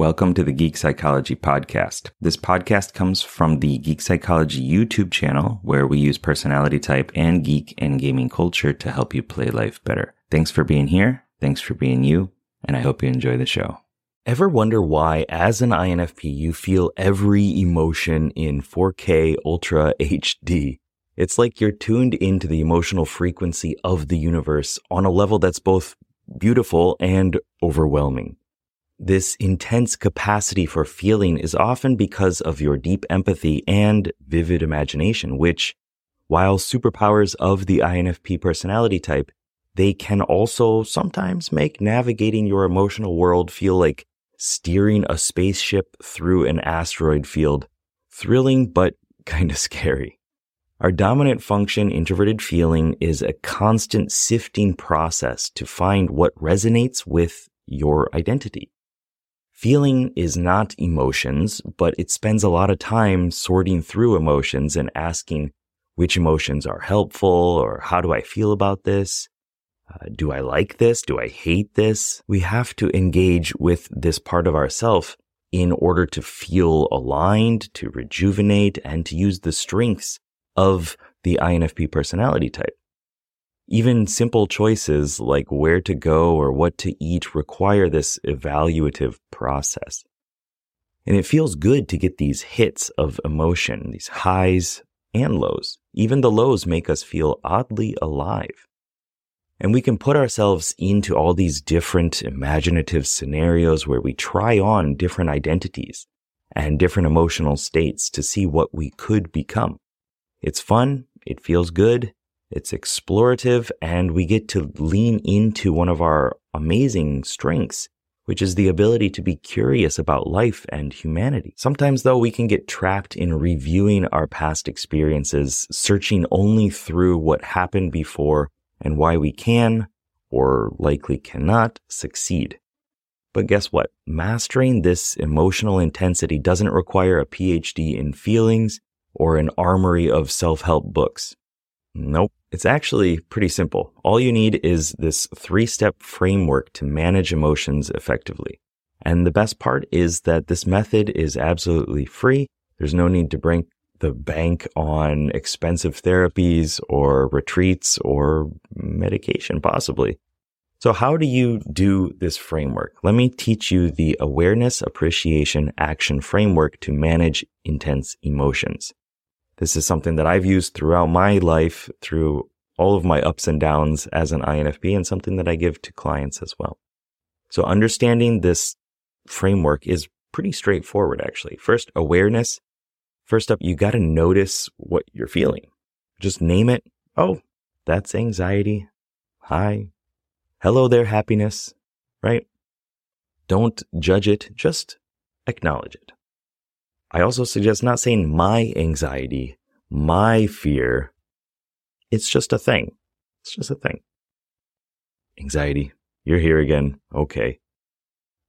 Welcome to the Geek Psychology Podcast. This podcast comes from the Geek Psychology YouTube channel, where we use personality type and geek and gaming culture to help you play life better. Thanks for being here. Thanks for being you. And I hope you enjoy the show. Ever wonder why, as an INFP, you feel every emotion in 4K Ultra HD? It's like you're tuned into the emotional frequency of the universe on a level that's both beautiful and overwhelming. This intense capacity for feeling is often because of your deep empathy and vivid imagination, which, while superpowers of the INFP personality type, they can also sometimes make navigating your emotional world feel like steering a spaceship through an asteroid field. Thrilling, but kind of scary. Our dominant function introverted feeling is a constant sifting process to find what resonates with your identity. Feeling is not emotions, but it spends a lot of time sorting through emotions and asking which emotions are helpful or how do I feel about this? Uh, do I like this? Do I hate this? We have to engage with this part of ourself in order to feel aligned, to rejuvenate, and to use the strengths of the INFP personality type. Even simple choices like where to go or what to eat require this evaluative process. And it feels good to get these hits of emotion, these highs and lows. Even the lows make us feel oddly alive. And we can put ourselves into all these different imaginative scenarios where we try on different identities and different emotional states to see what we could become. It's fun. It feels good. It's explorative and we get to lean into one of our amazing strengths, which is the ability to be curious about life and humanity. Sometimes though, we can get trapped in reviewing our past experiences, searching only through what happened before and why we can or likely cannot succeed. But guess what? Mastering this emotional intensity doesn't require a PhD in feelings or an armory of self-help books. Nope. It's actually pretty simple. All you need is this three step framework to manage emotions effectively. And the best part is that this method is absolutely free. There's no need to bring the bank on expensive therapies or retreats or medication, possibly. So how do you do this framework? Let me teach you the awareness, appreciation, action framework to manage intense emotions. This is something that I've used throughout my life through all of my ups and downs as an INFP and something that I give to clients as well. So understanding this framework is pretty straightforward, actually. First, awareness. First up, you got to notice what you're feeling. Just name it. Oh, that's anxiety. Hi. Hello there, happiness. Right? Don't judge it. Just acknowledge it. I also suggest not saying my anxiety, my fear. It's just a thing. It's just a thing. Anxiety. You're here again. Okay.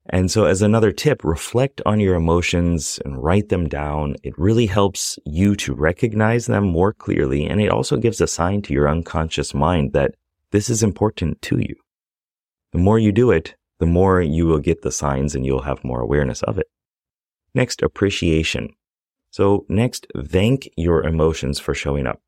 And so as another tip, reflect on your emotions and write them down. It really helps you to recognize them more clearly. And it also gives a sign to your unconscious mind that this is important to you. The more you do it, the more you will get the signs and you'll have more awareness of it. Next, appreciation. So next, thank your emotions for showing up.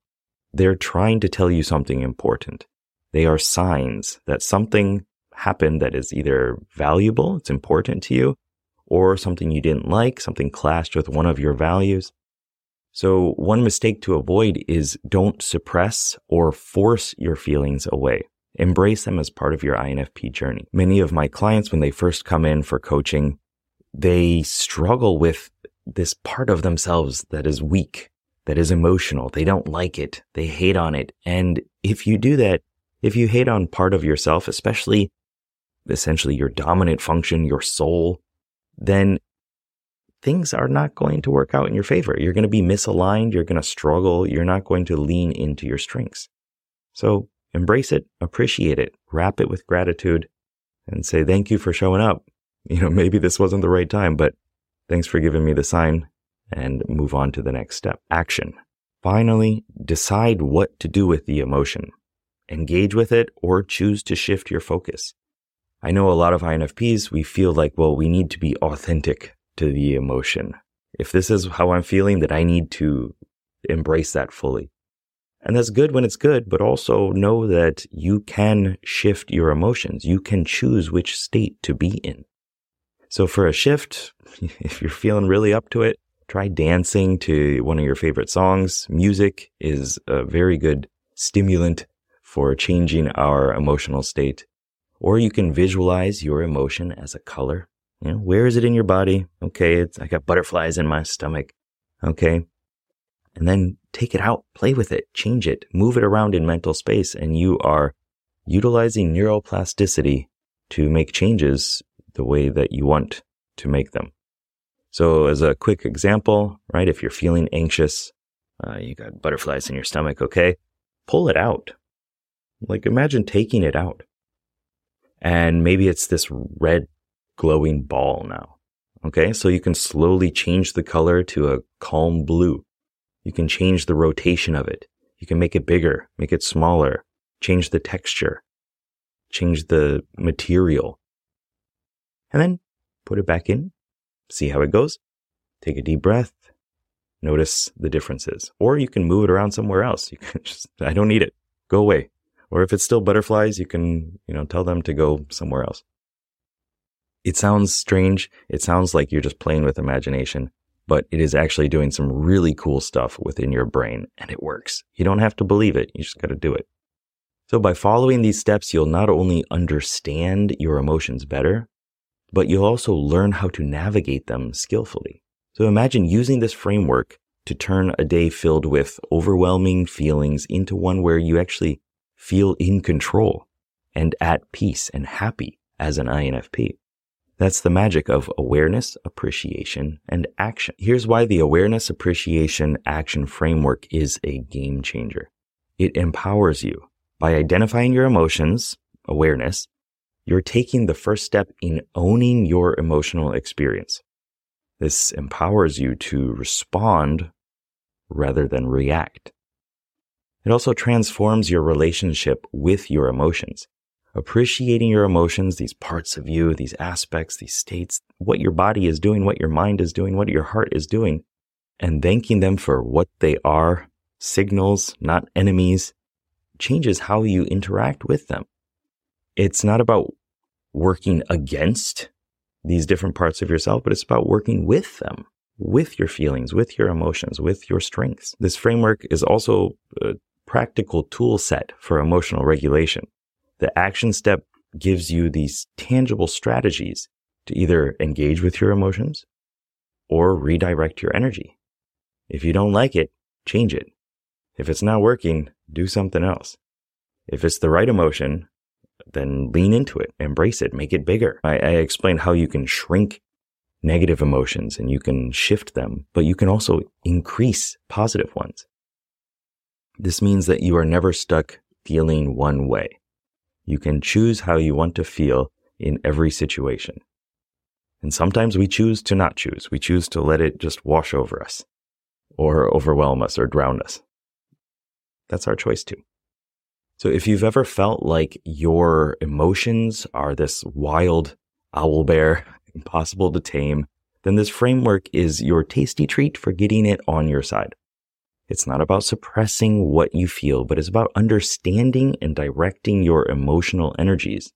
They're trying to tell you something important. They are signs that something happened that is either valuable, it's important to you, or something you didn't like, something clashed with one of your values. So one mistake to avoid is don't suppress or force your feelings away. Embrace them as part of your INFP journey. Many of my clients, when they first come in for coaching, they struggle with this part of themselves that is weak, that is emotional. They don't like it. They hate on it. And if you do that, if you hate on part of yourself, especially essentially your dominant function, your soul, then things are not going to work out in your favor. You're going to be misaligned. You're going to struggle. You're not going to lean into your strengths. So embrace it, appreciate it, wrap it with gratitude and say, thank you for showing up you know, maybe this wasn't the right time, but thanks for giving me the sign and move on to the next step. Action. Finally, decide what to do with the emotion. Engage with it or choose to shift your focus. I know a lot of INFPs, we feel like, well, we need to be authentic to the emotion. If this is how I'm feeling, that I need to embrace that fully. And that's good when it's good, but also know that you can shift your emotions. You can choose which state to be in. So for a shift, if you're feeling really up to it, try dancing to one of your favorite songs. Music is a very good stimulant for changing our emotional state. Or you can visualize your emotion as a color. You know, where is it in your body? Okay, it's, I got butterflies in my stomach. Okay. And then take it out, play with it, change it, move it around in mental space, and you are utilizing neuroplasticity to make changes the way that you want to make them. So as a quick example, right, if you're feeling anxious, uh, you got butterflies in your stomach, okay, pull it out. Like imagine taking it out. And maybe it's this red glowing ball now. Okay. So you can slowly change the color to a calm blue. You can change the rotation of it. You can make it bigger, make it smaller, change the texture, change the material, and then put it back in, see how it goes. Take a deep breath, notice the differences. Or you can move it around somewhere else. You can just, I don't need it. Go away. Or if it's still butterflies, you can, you know, tell them to go somewhere else. It sounds strange. It sounds like you're just playing with imagination, but it is actually doing some really cool stuff within your brain and it works. You don't have to believe it. You just got to do it. So by following these steps, you'll not only understand your emotions better, but you'll also learn how to navigate them skillfully. So imagine using this framework to turn a day filled with overwhelming feelings into one where you actually feel in control and at peace and happy as an INFP. That's the magic of awareness, appreciation, and action. Here's why the awareness, appreciation, action framework is a game changer. It empowers you by identifying your emotions, awareness. You're taking the first step in owning your emotional experience. This empowers you to respond rather than react. It also transforms your relationship with your emotions appreciating your emotions, these parts of you, these aspects, these states, what your body is doing, what your mind is doing, what your heart is doing, and thanking them for what they are, signals, not enemies, changes how you interact with them. It's not about working against these different parts of yourself, but it's about working with them, with your feelings, with your emotions, with your strengths. This framework is also a practical tool set for emotional regulation. The action step gives you these tangible strategies to either engage with your emotions or redirect your energy. If you don't like it, change it. If it's not working, do something else. If it's the right emotion, then lean into it, embrace it, make it bigger. I, I explained how you can shrink negative emotions and you can shift them, but you can also increase positive ones. This means that you are never stuck feeling one way. You can choose how you want to feel in every situation. And sometimes we choose to not choose. We choose to let it just wash over us or overwhelm us or drown us. That's our choice too. So if you've ever felt like your emotions are this wild owl bear, impossible to tame, then this framework is your tasty treat for getting it on your side. It's not about suppressing what you feel, but it's about understanding and directing your emotional energies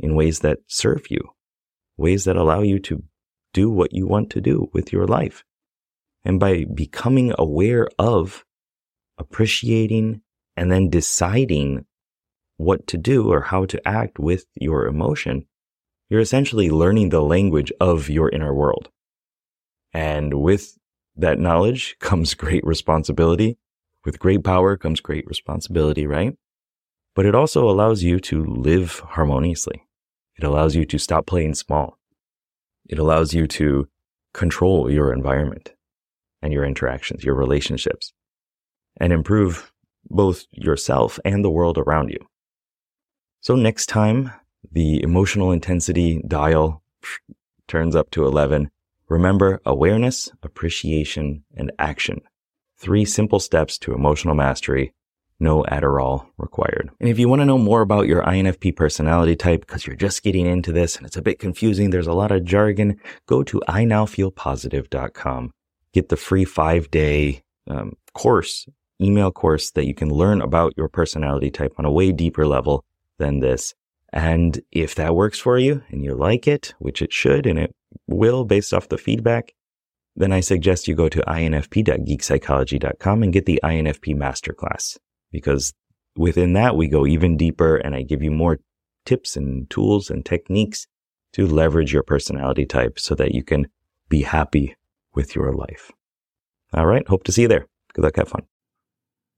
in ways that serve you, ways that allow you to do what you want to do with your life. And by becoming aware of, appreciating, and then deciding what to do or how to act with your emotion, you're essentially learning the language of your inner world. And with that knowledge comes great responsibility. With great power comes great responsibility, right? But it also allows you to live harmoniously. It allows you to stop playing small. It allows you to control your environment and your interactions, your relationships, and improve both yourself and the world around you. So next time the emotional intensity dial turns up to 11, Remember awareness, appreciation, and action. Three simple steps to emotional mastery No Adderall required. And if you want to know more about your INFP personality type, because you're just getting into this and it's a bit confusing, there's a lot of jargon, go to inowfeelpositive.com. Get the free five day um, course, email course that you can learn about your personality type on a way deeper level than this. And if that works for you and you like it, which it should and it will based off the feedback, then I suggest you go to infp.geekpsychology.com and get the INFP masterclass because within that we go even deeper and I give you more tips and tools and techniques to leverage your personality type so that you can be happy with your life. All right. Hope to see you there. Good luck. Have fun.